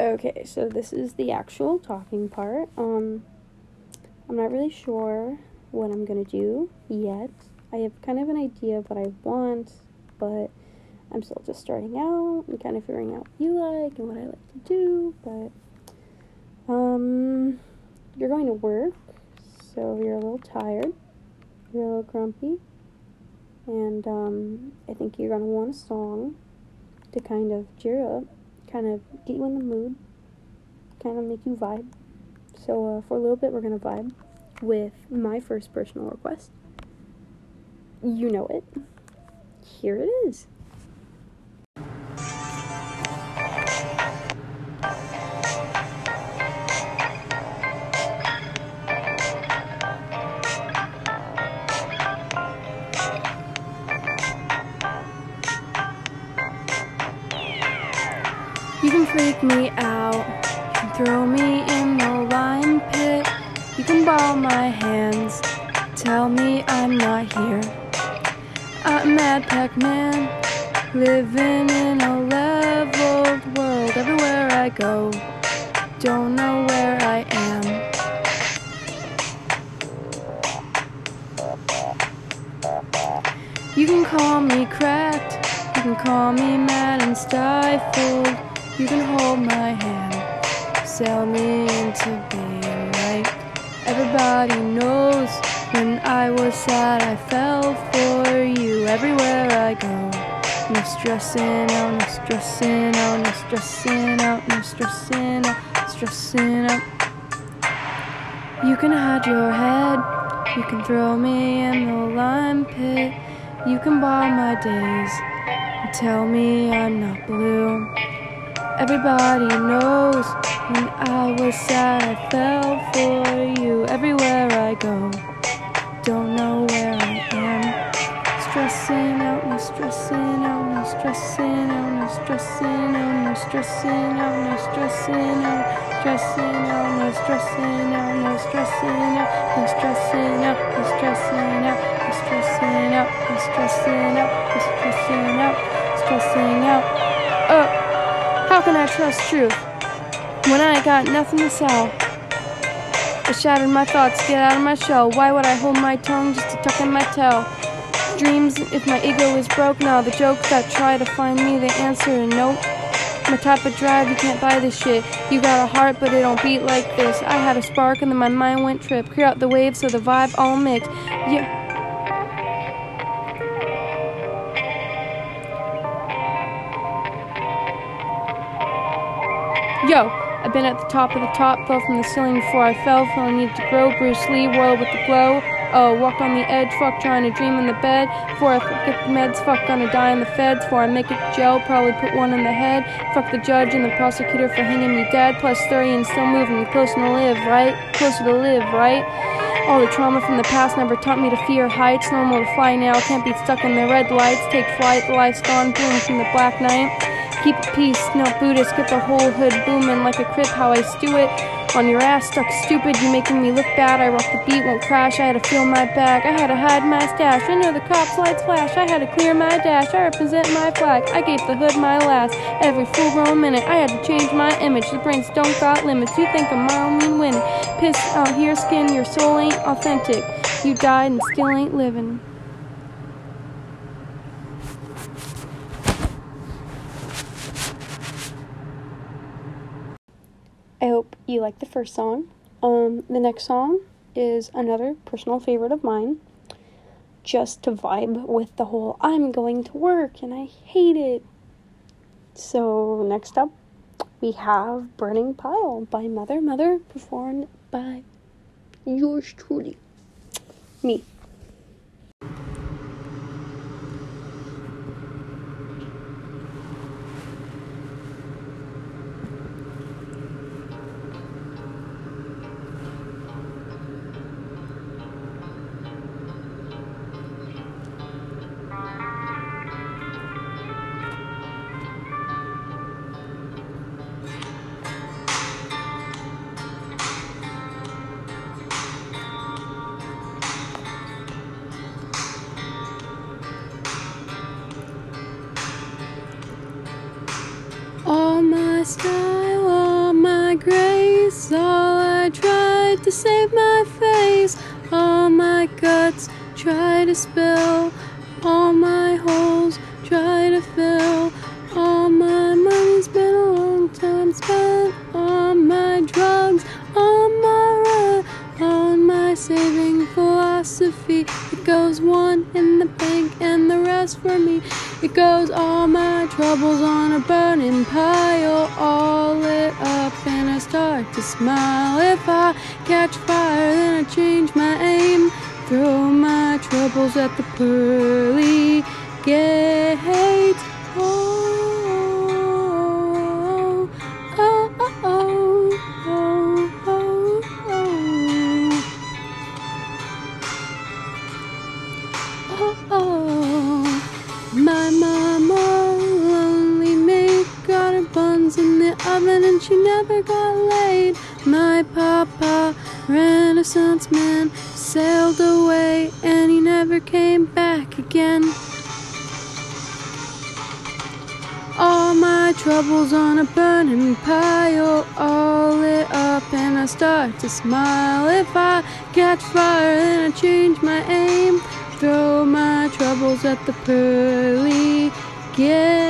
Okay, so this is the actual talking part. Um, I'm not really sure what I'm gonna do yet. I have kind of an idea of what I want, but I'm still just starting out and kind of figuring out what you like and what I like to do. But, um, you're going to work, so you're a little tired, you're a little grumpy, and, um, I think you're gonna want a song to kind of cheer up, kind of get you in the mood, kind of make you vibe. So, uh, for a little bit, we're gonna vibe with my first personal request. You know it. Here it is. Me cracked, you can call me mad and stifled. You can hold my hand, sell me into being right. Everybody knows when I was sad, I fell for you everywhere I go. No stressing out, no stressing out, no stressing out, no stressing out, stressing out. You can hide your head, you can throw me in the lime pit, you can bar my days, tell me I'm not blue. Everybody knows when I was sad, I fell for you everywhere I go. Don't know where I am. Stressing out, no stressing out, no stressing out, no stressing out, no stressing out, no stressing out, stressing out, no stressing out, no stressing out, no stressing out, no stressing out, stressing out, no stressing out, no stressing out, stressing out. Oh. How can I trust truth when I got nothing to sell? I shattered my thoughts, get out of my shell. Why would I hold my tongue just to tuck in my tail? Dreams, if my ego is broke now, the jokes that try to find me, the answer and nope. My type of drive, you can't buy this shit. You got a heart, but it don't beat like this. I had a spark and then my mind went trip. Clear out the waves so the vibe all mixed. Yeah. Yo, I've been at the top of the top, fell from the ceiling before I fell, felt I needed to grow. Bruce Lee, royal with the glow. Oh, walked on the edge, fuck trying to dream in the bed. Before I get the meds, fuck gonna die in the feds. Before I make it to jail, probably put one in the head. Fuck the judge and the prosecutor for hanging me dead. Plus 30 and still moving, closer to live, right? Closer to live, right? All the trauma from the past never taught me to fear heights. Normal to fly now, can't be stuck in the red lights. Take flight, the life's gone, boom from the black night. Keep peace, no Buddhist, get the whole hood booming like a crib, how I stew it. On your ass, stuck stupid, you making me look bad. I rock the beat, won't crash. I had to feel my bag, I had to hide my stash. I know the cops' lights flash, I had to clear my dash. I represent my flag, I gave the hood my last. Every full grown minute, I had to change my image. The brains don't got limits, you think I'm mile mean winning. Piss out here, skin, your soul ain't authentic. You died and still ain't living. I hope like the first song. Um, the next song is another personal favorite of mine. Just to vibe with the whole I'm going to work and I hate it. So, next up, we have Burning Pile by Mother Mother, performed by yours truly, me. At the pearly gates. Oh, oh, oh, oh. My mama, lonely maid, got her buns in the oven and she never got laid. My papa, Renaissance man, sailed away and never came back again. All my troubles on a burning pile, all lit up, and I start to smile. If I catch fire, then I change my aim. Throw my troubles at the pearly gates.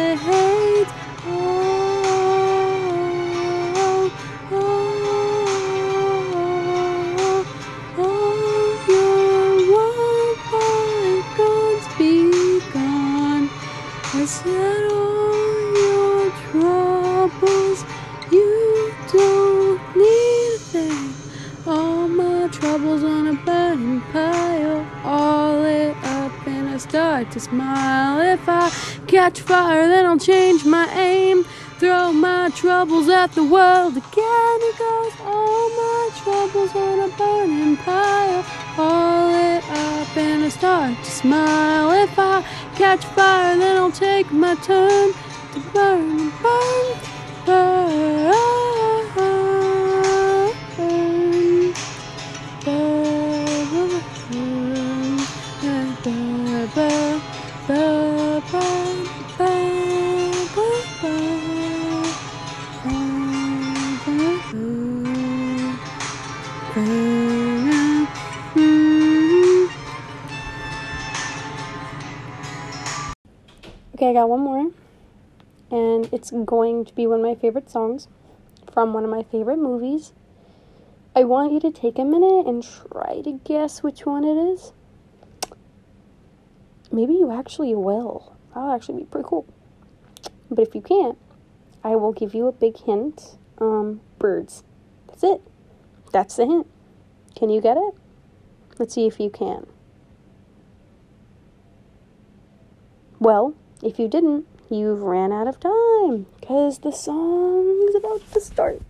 Smile. If I catch fire, then I'll change my aim. Throw my troubles at the world again. It goes all my troubles on a burning pile, all lit up, and I start to smile. If I catch fire, then I'll take my turn to burn, burn, burn. Got one more, and it's going to be one of my favorite songs from one of my favorite movies. I want you to take a minute and try to guess which one it is. Maybe you actually will. That'll actually be pretty cool. But if you can't, I will give you a big hint. Um, birds. That's it. That's the hint. Can you get it? Let's see if you can. Well, if you didn't, you've ran out of time because the song's about to start.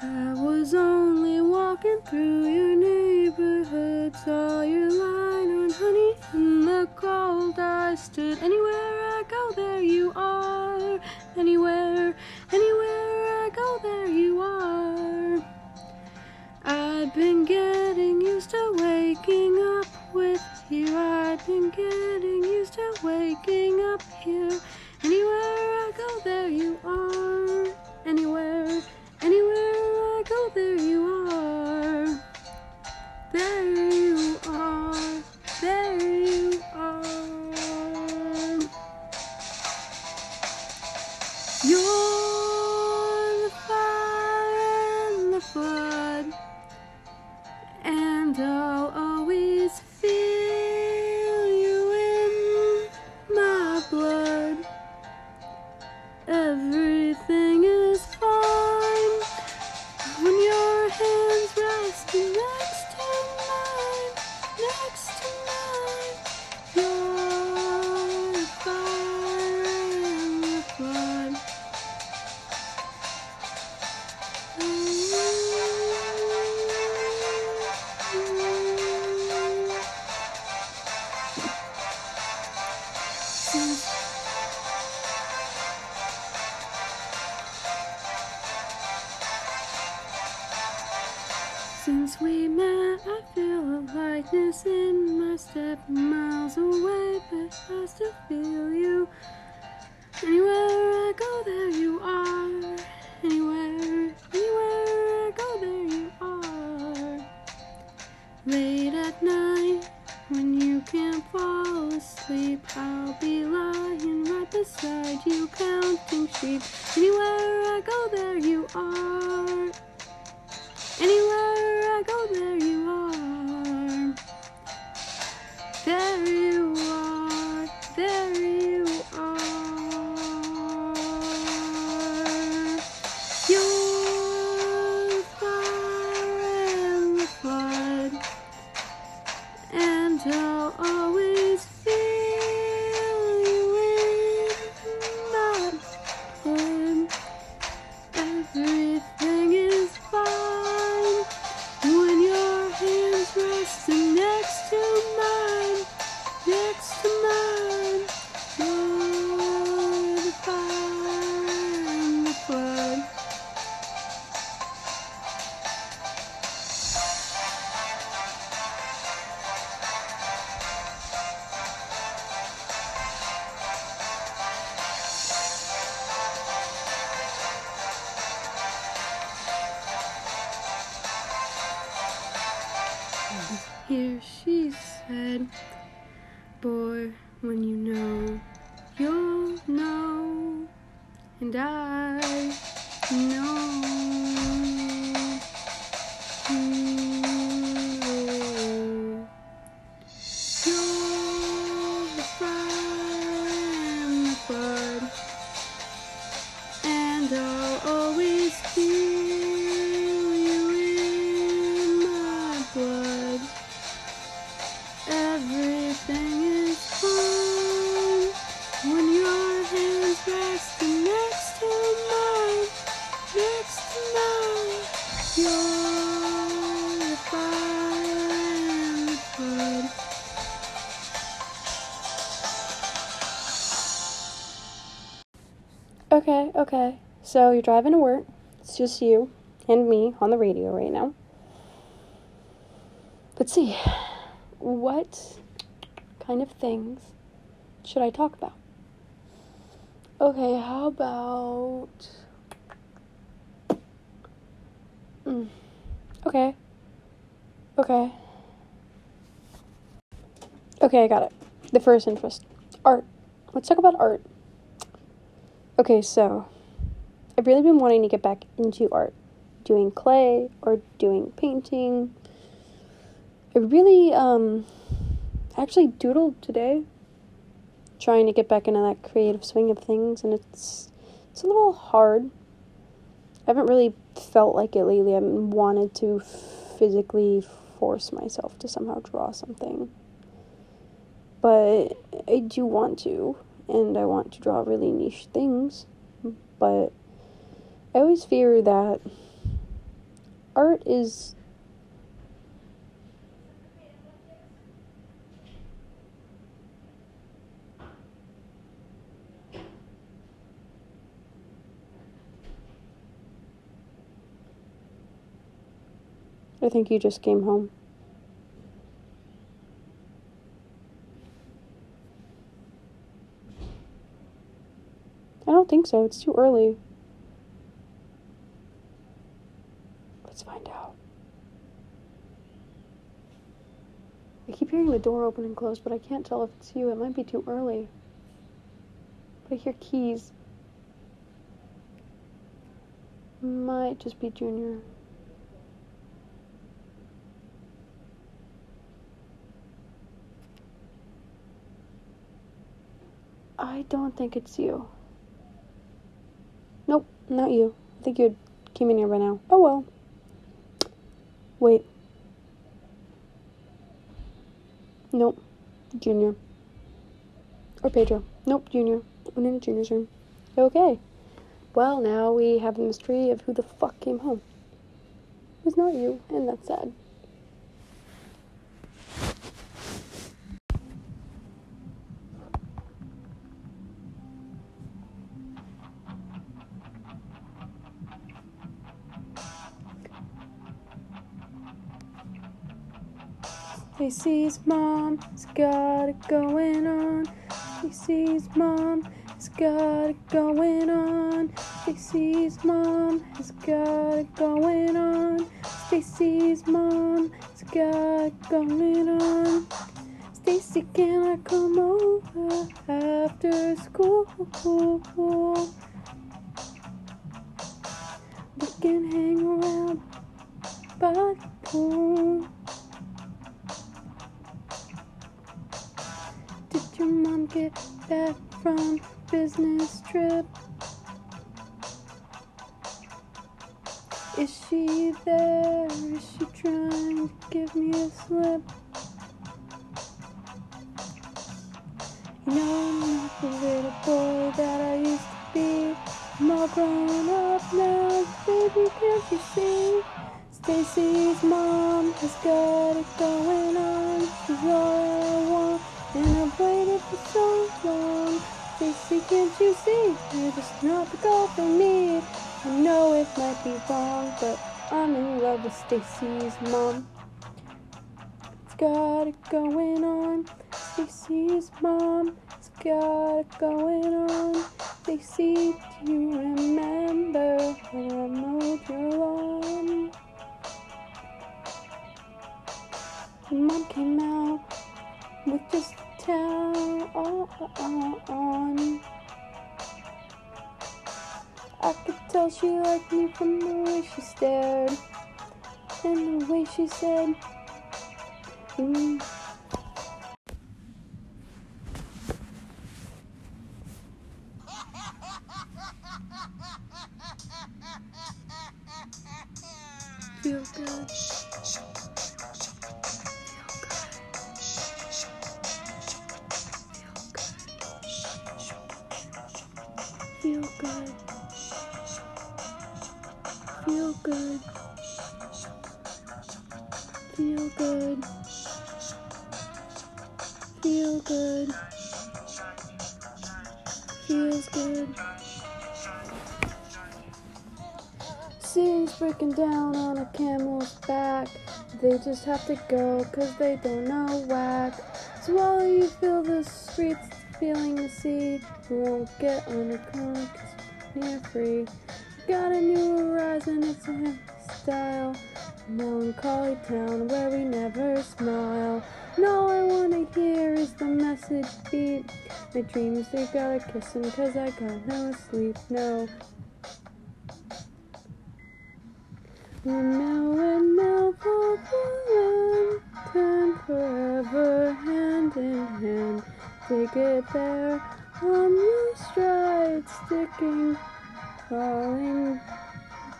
I was only walking through your neighborhood, saw your line on honey in the cold. I stood anywhere I go, In my step miles away, but I still feel you. Anywhere I go, there you are. Anywhere, anywhere I go, there you are. Late at night, when you can't fall asleep, I'll be lying right beside you, counting sheep. Anywhere I go, there you are. Anywhere I go, there you are. There you are. There you Here she said, Boy, when you know, you'll know, and I know. Driving to work. It's just you and me on the radio right now. Let's see. What kind of things should I talk about? Okay, how about. Mm. Okay. Okay. Okay, I got it. The first interest art. Let's talk about art. Okay, so I've really been wanting to get back into art, doing clay or doing painting. I really um actually doodled today, trying to get back into that creative swing of things, and it's it's a little hard. I haven't really felt like it lately. I haven't wanted to physically force myself to somehow draw something. But I do want to, and I want to draw really niche things. But I always fear that art is I think you just came home. I don't think so. It's too early. Let's find out. I keep hearing the door open and close, but I can't tell if it's you. It might be too early. But I hear keys. Might just be Junior. I don't think it's you. Nope, not you. I think you had came in here by now. Oh well. Wait. Nope. Junior. Or Pedro. Nope, Junior. Went into Junior's room. Okay. Well, now we have the mystery of who the fuck came home. It was not you, and that's sad. Stacy's mom has got it going on. Stacy's mom has got it going on. Stacy's mom has got it going on. Stacy's mom has got it going on. Stacy, can I come over after school? We can hang around by the pool. Your mom get back from business trip? Is she there? Is she trying to give me a slip? You know I'm not the little boy that I used to be. I'm all grown up now, baby, can't you see? Stacy's mom has got it going on. She's all I want, and I've waited for so long. Stacy, can't you see? You're just not the girl for me. I know it might be wrong, but I'm in love with Stacy's mom. It's got it going on. Stacy's mom. It's got it going on. Stacy, do you remember when I mowed your lawn? Mom came out with just towel on. I could tell she liked me from the way she stared and the way she said, mm. Feel good. Feel good. Feel good. Feel good. Feel good. Feels good. City's breaking down on a camel's back. They just have to go cause they don't know whack. So while you feel the streets, feeling the sea, you won't get con cause you're free. Got a new horizon, it's a style. Melancholy town where we never smile. And all I wanna hear is the message beat. My dreams, they gotta kiss him cause I got no sleep, no. Windmill, windmill, for the turn forever, hand in hand. Take it there on your stride, sticking falling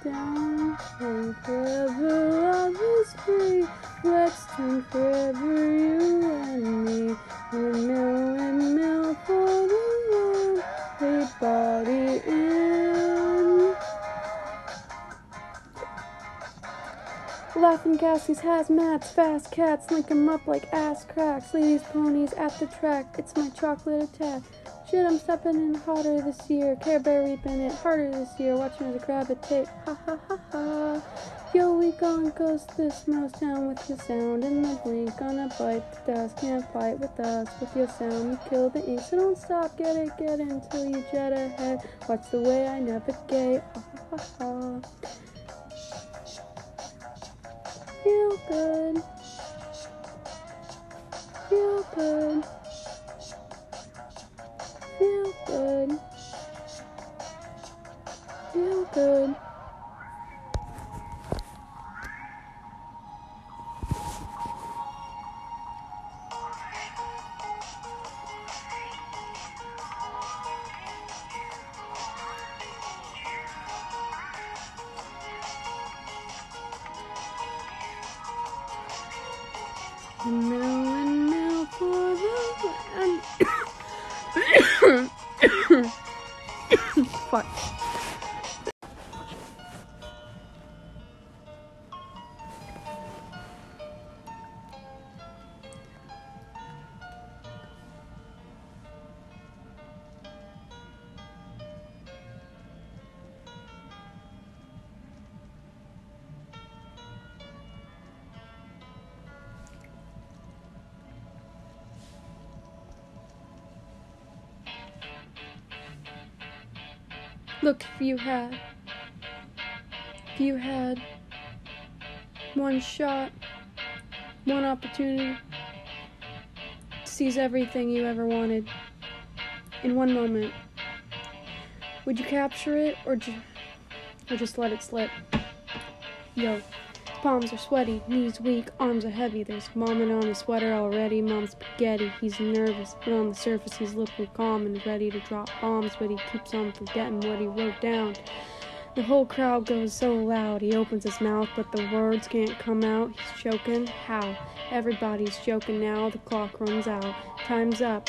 down. And forever love is free let's turn forever you and me. Windmill windmill for the lonely body in Laughing Cassies, hazmats, fast cats, link 'em up like ass cracks. Ladies, ponies at the track, it's my chocolate attack. Shit, I'm stepping in hotter this year. Care Bear reaping it harder this year. Watching I gravitate. Ha ha ha ha. Yo, we gon' ghost this mouse town with your sound. In the blink, gonna bite the dust. Can't fight with us with your sound. You kill the ink, so don't stop. Get it, get it until you jet ahead. Watch the way I navigate. Ha ha ha ha. Feel good. Feel good. Feel good. Feel good. Look, if you had, if you had one shot, one opportunity sees everything you ever wanted in one moment. Would you capture it or, ju- or just let it slip? Yo, palms are sweaty, knees weak, arms are heavy. There's vomit on his sweater already. Mom's spaghetti. He's nervous, but on the surface he's looking calm and ready to drop bombs. But he keeps on forgetting what he wrote down. The whole crowd goes so loud. He opens his mouth, but the words can't come out. He's choking. How? Everybody's joking now. The clock runs out. Time's up.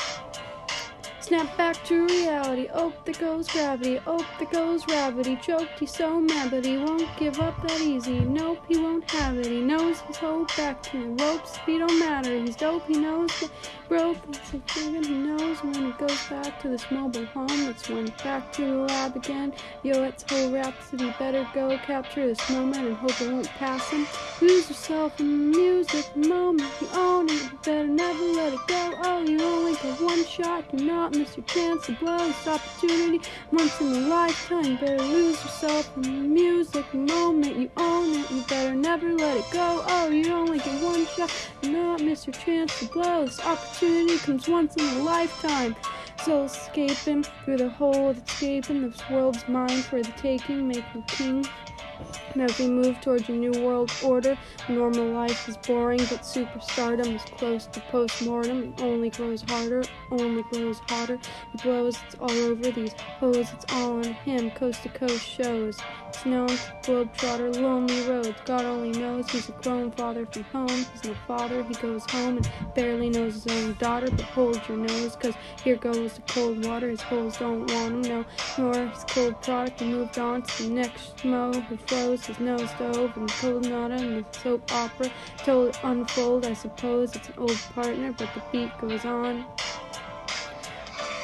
Snap back to reality. Oh, there goes gravity. Oh, there goes gravity. Choked, he's so mad, but he won't give up that easy. Nope, he won't have it. He knows he's hold back to the ropes. He don't matter. He's dope. He knows that broke. It's a he knows when he goes back to this mobile home. That's when back to the lab again. Yo, it's whole rhapsody. Better go capture this moment and hope it won't pass him. Lose yourself in the music moment. You own it. You better never let it go. Oh, you only get one shot. Do not miss your chance to blow this opportunity once in a lifetime. Better lose yourself in the music moment. You own it. You better never let it go. Oh, you only get one shot. Do not miss your chance to blow this opportunity comes once in a lifetime. So escaping through the hole that's escaping this world's mine for the taking, make you king. And as we move towards a new world order, normal life is boring, but superstardom is close to postmortem. It only grows harder, only grows hotter. It blows, it's all over these hoes, it's all on him. Coast to coast shows. Snow, globetrotter, lonely roads. God only knows he's a grown father from home. He's no father, he goes home and barely knows his own daughter. But hold your nose, cause here goes the cold water. His holes don't want him, no, nor his cold product. He moved on to the next who his nose stove and cold nada and the soap opera. Told it unfold, I suppose it's an old partner, but the beat goes on.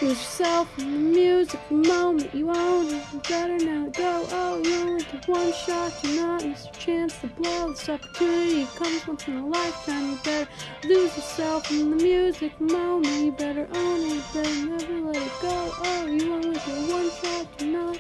Lose yourself in the music, the moment you own it. You better now go. Oh, you only get one shot. Do not miss your chance to blow. This opportunity comes once in a lifetime. You better lose yourself in the music moment. You better own it. You better never let it go. Oh, you only get one shot. Do not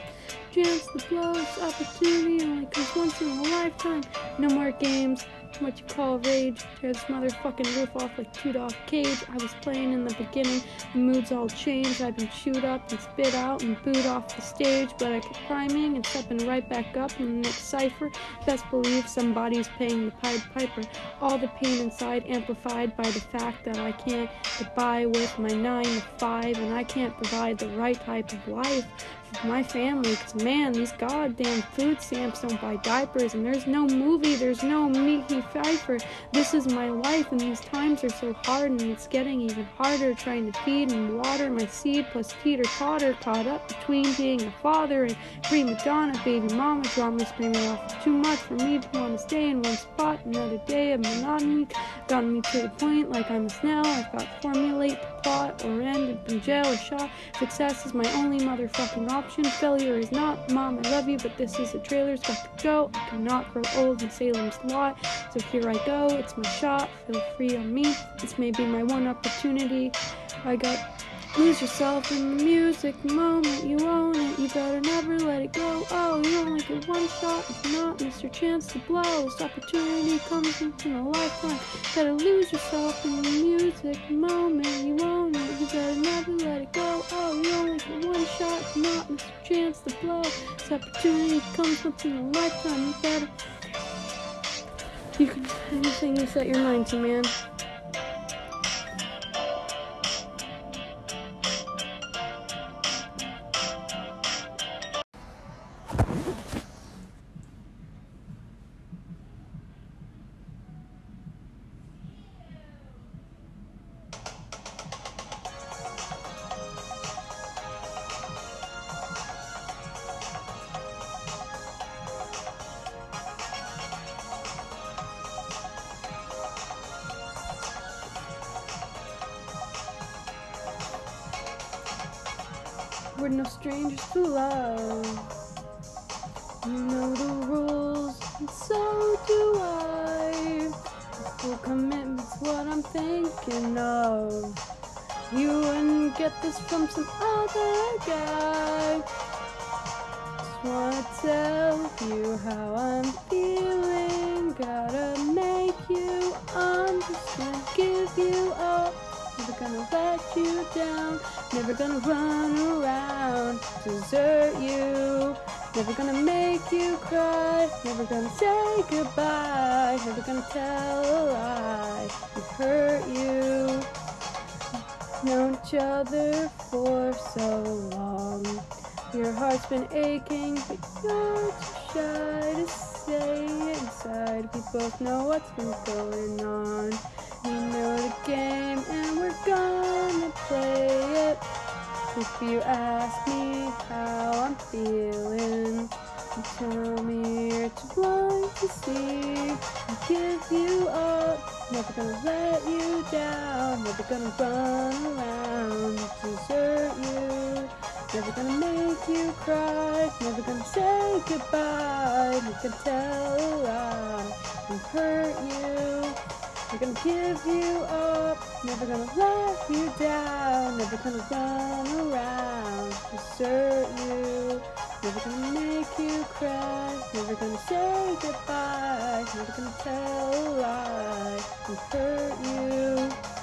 chance to blow. This opportunity only comes once in a lifetime. No more games what you call rage. Tear this motherfucking roof off like two dog cage. I was playing in the beginning, the mood's all changed. I've been chewed up and spit out and booed off the stage, but I kept climbing and stepping right back up in the next cipher. Best believe somebody's paying the Pied Piper. All the pain inside amplified by the fact that I can't get by with my nine to five and I can't provide the right type of life my family. Cause man, these goddamn food stamps don't buy diapers and there's no movie, there's no Mekhi Phifer. This is my life and these times are so hard and it's getting even harder trying to feed and water my seed plus teeter totter caught up between being a father and prima donna, baby mama drama screaming off too much for me to want to stay in one spot. Another day of monotony gotten me to the point like I'm a snail. I've got formulate plot or end up in jail or shot. Success is my only motherfucking option. Failure is not. Mom, I love you, but this is a trailer's got to go. I cannot grow old in Salem's lot. So here I go. It's my shot. Feel free on me. This may be my one opportunity. I got Lose yourself in the music moment, you own it, you better never let it go. Oh, you only get one shot, if not, miss your chance to blow. This opportunity comes once in a lifetime. You better lose yourself in the music moment, you own it, you better never let it go. Oh, you only get one shot, if not, miss your chance to blow. This opportunity comes once in a lifetime, you better. You can anything you set your mind to, man. Heart's been aching, but you're too shy to say it inside. We both know what's been going on. We know the game and we're gonna play it. If you ask me how I'm feeling, you tell me you're too blind to see. I give you up, never gonna let you down, never gonna run around, desert you. Never gonna make you cry, never gonna say goodbye, never gonna tell a lie and hurt you. Never gonna give you up, never gonna let you down, never gonna run around, desert you. Never gonna make you cry, never gonna say goodbye, never gonna tell a lie and hurt you.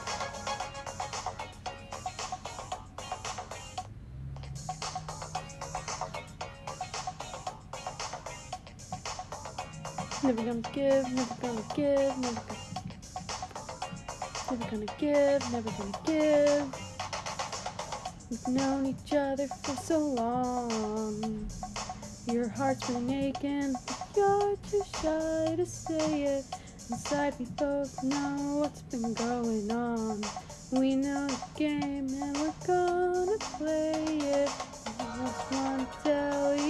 Never gonna give, never gonna give, never gonna Never gonna give, never gonna give. We've known each other for so long. Your heart's been aching, but you're too shy to say it. Inside we both know what's been going on. We know the game and we're gonna play it. I just wanna tell you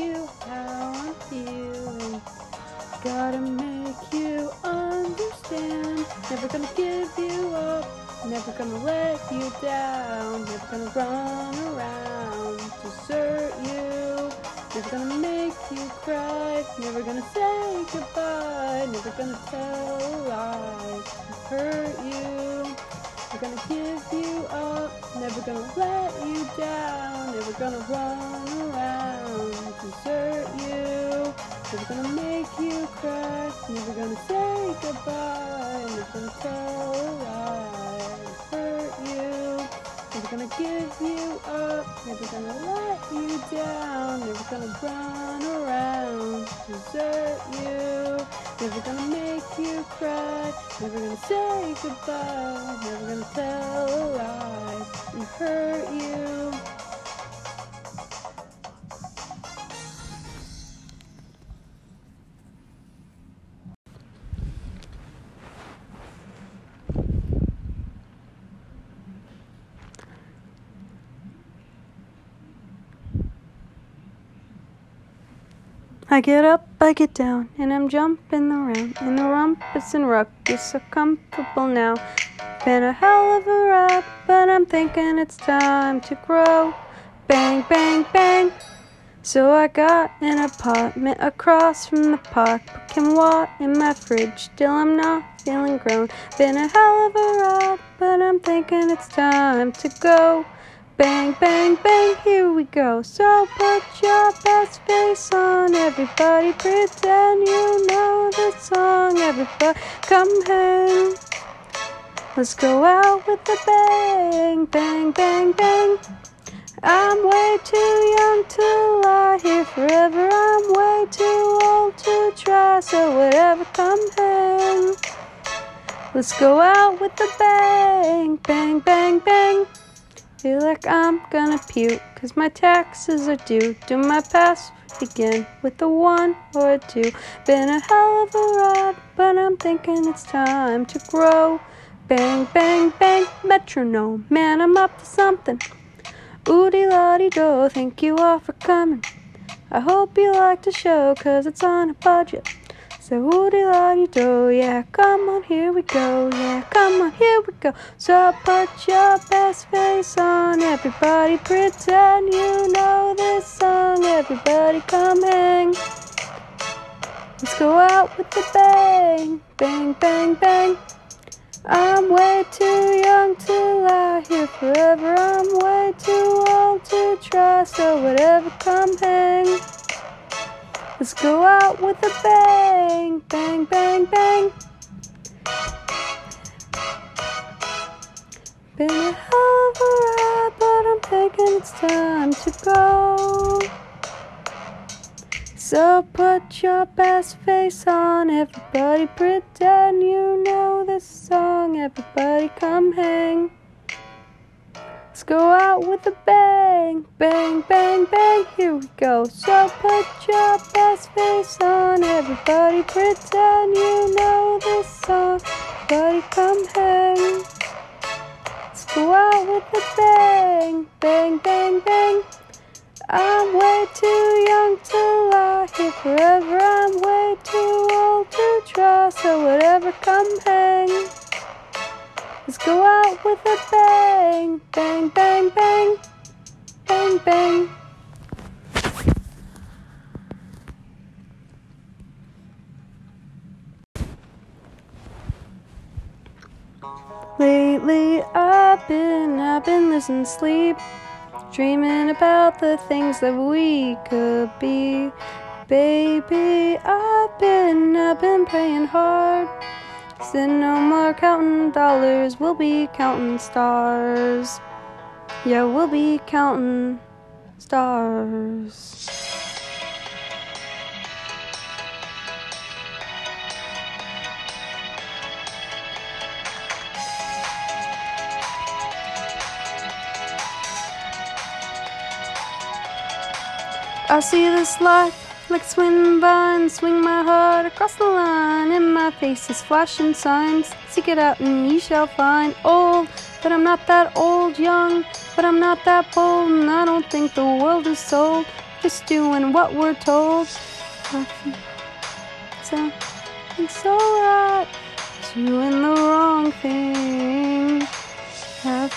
Gotta make you understand. Never gonna give you up. Never gonna let you down. Never gonna run around, desert you. Never gonna make you cry. Never gonna say goodbye. Never gonna tell a lie and hurt you. Never gonna give you up. Never gonna let you down. Never gonna run around, desert you. Never gonna make you cry, never gonna say goodbye, never gonna tell a lie hurt you. Never gonna give you up, never gonna let you down, never gonna run around, desert you. Never gonna make you cry, never gonna say goodbye, never gonna tell a lie and hurt you. I get up, I get down, and I'm jumping around in the rumpus and ruckus, so comfortable now. Been a hell of a ride, but I'm thinking it's time to grow. Bang, bang, bang. So I got an apartment across from the park, can quinoa in my fridge, still I'm not feeling grown. Been a hell of a ride, but I'm thinking it's time to go. Bang, bang, bang, here we go. So put your best face on, everybody pretend you know the song. Everybody come hang. Let's go out with a bang, bang, bang, bang. I'm way too young to lie here forever. I'm way too old to try, so whatever, come hang. Let's go out with a bang, bang, bang, bang. Feel like I'm gonna puke, cause my taxes are due. Do my password again with a one or a two. Been a hell of a ride, but I'm thinking it's time to grow. Bang, bang, bang, metronome. Man, I'm up to something. Oodie lottie do, thank you all for coming. I hope you like the show, cause it's on a budget. So woody lottie do, yeah, come on, here we go, yeah, come on, here we go. So put your best face on, everybody pretend you know this song, everybody come hang. Let's go out with the bang, bang, bang, bang. I'm way too young to lie here forever. I'm way too old to try, so whatever, come hang. Let's go out with a bang, bang, bang, bang. Been a hell of a ride, but I'm thinking it's time to go. So put your best face on, everybody pretend you know this song. Everybody come hang. Let's go out with a bang, bang, bang, bang. Here we go. So put your best face on, everybody pretend you know this song. Everybody come hang. Let's go out with a bang, bang, bang, bang. I'm way too young to lie here forever. I'm way too old to try. So whatever, come hang. Let's go out with a bang, bang, bang, bang, bang, bang. Lately I've been, I've been losing sleep. Dreaming about the things that we could be. Baby, I've been, I've been praying hard. Said no more counting dollars, we'll be counting stars. Yeah, we'll be counting stars. I see this life like swing by and swing my heart across the line. and my face is flashing signs. Seek it out and ye shall find. Old, but I'm not that old. Young, but I'm not that bold. And I don't think the world is sold. Just doing what we're told. Something so right, doing the wrong thing. I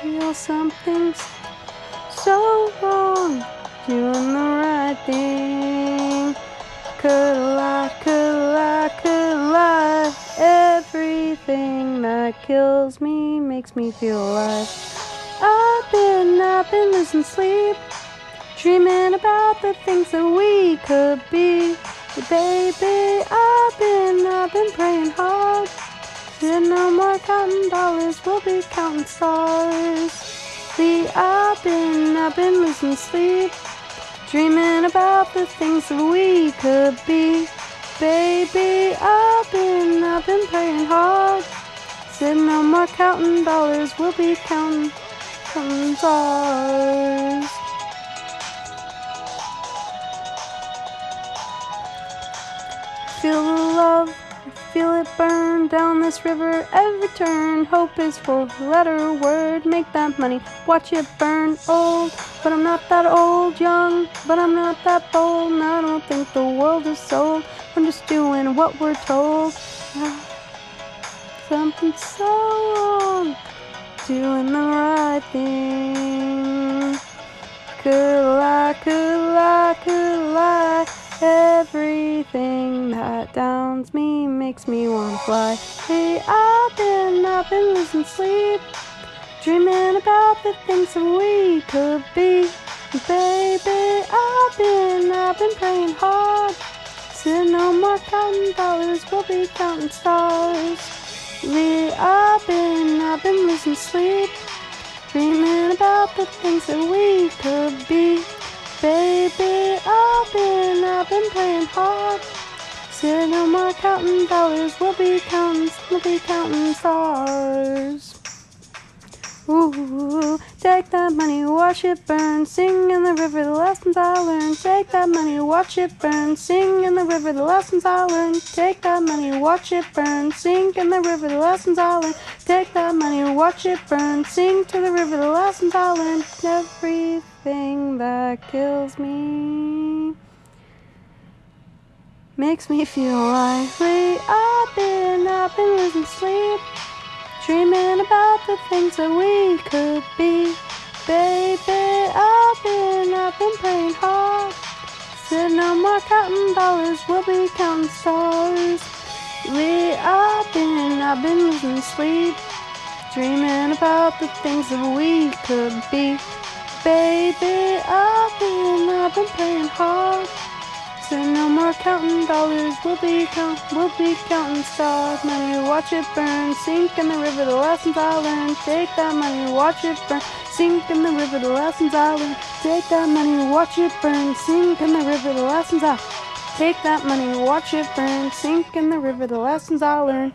feel something's so wrong doing the right thing. Could lie, could lie, could lie. Everything that kills me makes me feel alive. I've been, I've been losing sleep, dreaming about the things that we could be. But baby, I've been, I've been praying hard. Said no more counting dollars, we'll be counting stars. See, I've been, I've been losing sleep. Dreaming about the things that we could be. Baby, I've been, I've been praying hard. Said no more counting dollars, we'll be counting, counting stars. Feel the love, feel it burn down this river every turn. Hope is full letter word, make that money, watch it burn old. But I'm not that old, young, but I'm not that bold. And I don't think the world is sold. I'm just doing what we're told. Something so wrong, doing the right thing. Could lie, could lie, could lie. Everything that downs me makes me wanna fly. Hey, I've been, I've been losing sleep. Dreaming about the things that we could be. Baby, I've been, I've been praying hard. Said no more counting dollars, we'll be counting stars. We, I've been, I've been losing sleep. Dreaming about the things that we could be. Baby, I've been, praying hard. Said no more counting dollars, we'll be counting, we'll be counting stars. Ooh, take that money, watch it burn. Sing in the river the lessons I learned. Take that money, watch it burn. Sing in the river the lessons I learned. Take that money, watch it burn. Sing in the river the lessons I learned. Take that money, watch it burn. Sing to the river the lessons I learned. Everything that kills me makes me feel lively. I've been, I've been losing sleep. Dreaming about the things that we could be. Baby, I've been, I've been praying hard. Said no more counting dollars, we'll be counting stars. We, I've been, I've been losing sleep. Dreaming about the things that we could be. Baby, I've been, I've been praying hard. And no more counting dollars. We'll be count, we'll be counting stars. Money, watch it burn, sink in the river. The lessons I learned. Take that money, watch it burn, sink in the river. The lessons I learned. Take that money, watch it burn, sink in the river. The lessons I take that money, watch it burn, sink in the river. The lessons I learned.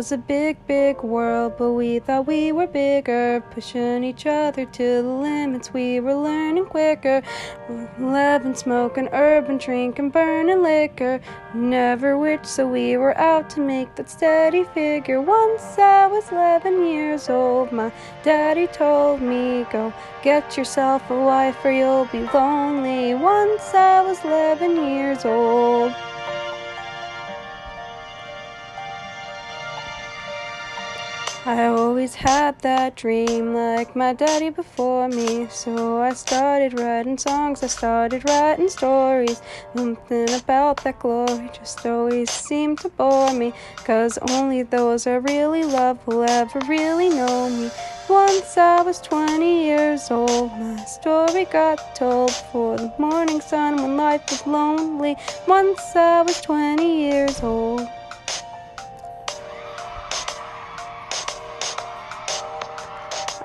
Was a big, big world, but we thought we were bigger, pushing each other to the limits. We were learning quicker, eleven, smoking, urban, drinking, burning liquor. Never rich, so we were out to make that steady figure. Once I was eleven years old, my daddy told me, Go get yourself a wife or you'll be lonely. Once I was eleven years old. I always had that dream like my daddy before me. So I started writing songs, I started writing stories. Something about that glory just always seemed to bore me. Cause only those I really love will ever really know me. Once I was 20 years old, my story got told for the morning sun when life was lonely. Once I was 20 years old.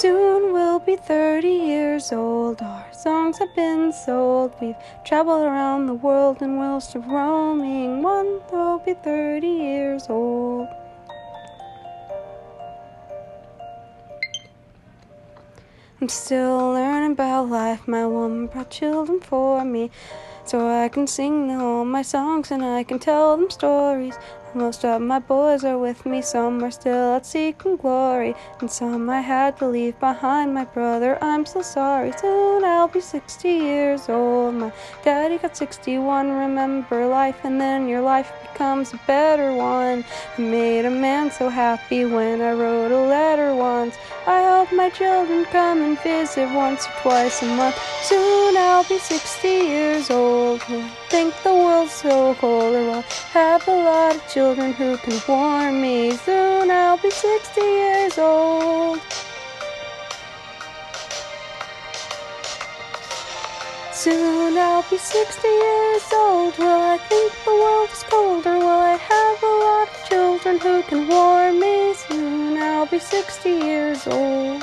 Soon we'll be 30 years old. Our songs have been sold. We've traveled around the world and we'll still roaming. One will be 30 years old. I'm still learning about life. My woman brought children for me. So I can sing all my songs and I can tell them stories. Most of my boys are with me, some are still out seeking glory, and some I had to leave behind. My brother, I'm so sorry. Soon I'll be 60 years old. My daddy got 61. Remember life, and then your life becomes a better one. I made a man so happy when I wrote a letter once. I hope my children come and visit once or twice a month. Soon I'll be 60 years old. Think the world's so cold, or I'll have a lot of children who can warm me. Soon I'll be 60 years old. Soon I'll be 60 years old. Will I think the world is cold, or will I have a lot of children who can warm me? Soon I'll be 60 years old.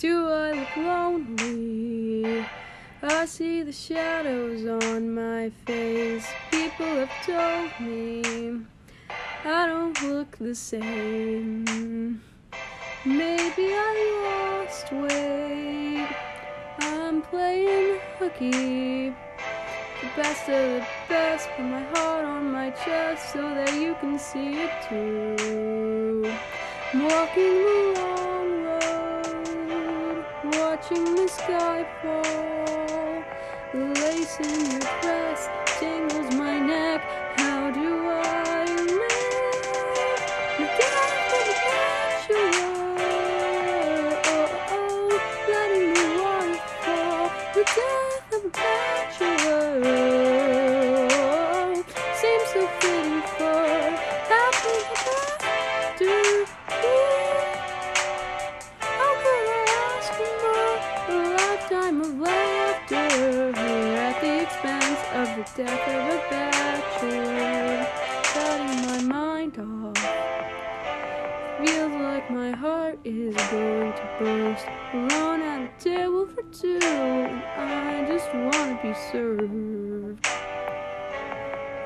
Do I look lonely? I see the shadows on my face. People have told me I don't look the same. Maybe I lost weight. I'm playing hooky. The best of the best, put my heart on my chest so that you can see it too. I'm walking along watching the sky fall. lacing your dress is going to burst. Alone at a table for two, and I just wanna be served.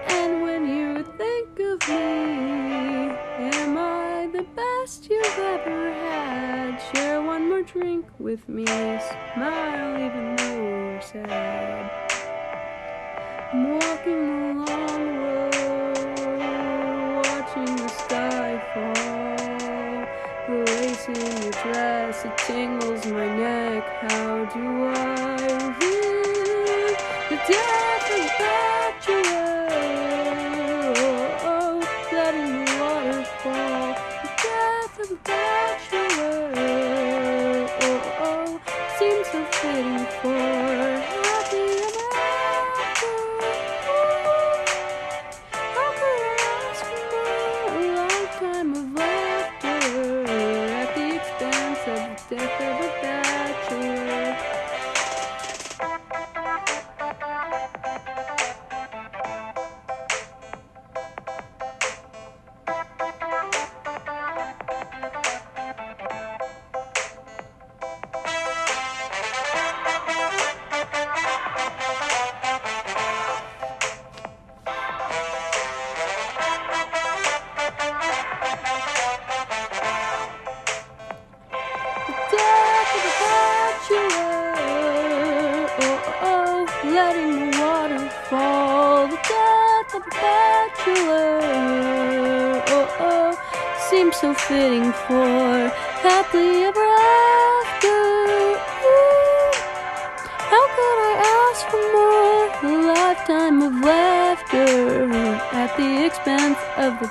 And when you think of me, am I the best you've ever had? Share one more drink with me, smile even though we're sad. I'm walking the dress, it tingles my neck. How do I live? The death of a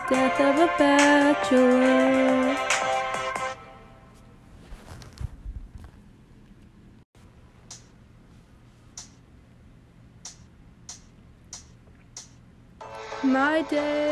death of a bachelor. My day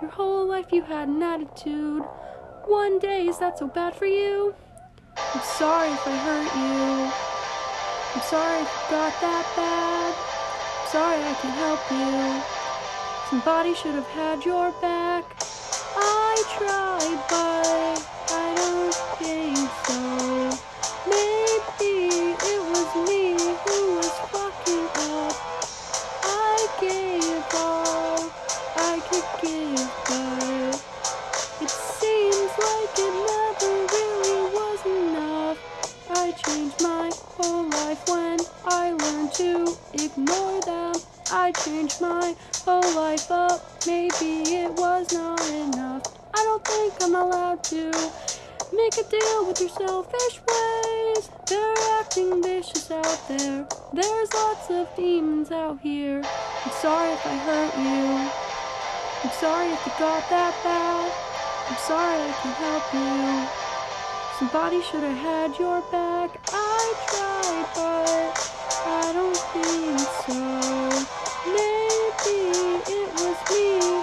Your whole life you had an attitude. One day, is that so bad for you? I'm sorry if I hurt you. I'm sorry if it got that bad. I'm sorry I can't help you. Somebody should have had your back. I tried, but I don't think so. Life when I learned to ignore them. I changed my whole life up. Maybe it was not enough. I don't think I'm allowed to make a deal with your selfish ways. They're acting vicious out there. There's lots of demons out here. I'm sorry if I hurt you. I'm sorry if it got that bad. I'm sorry I can't help you. Somebody should have had your back. I tried, but I don't think so. Maybe it was me.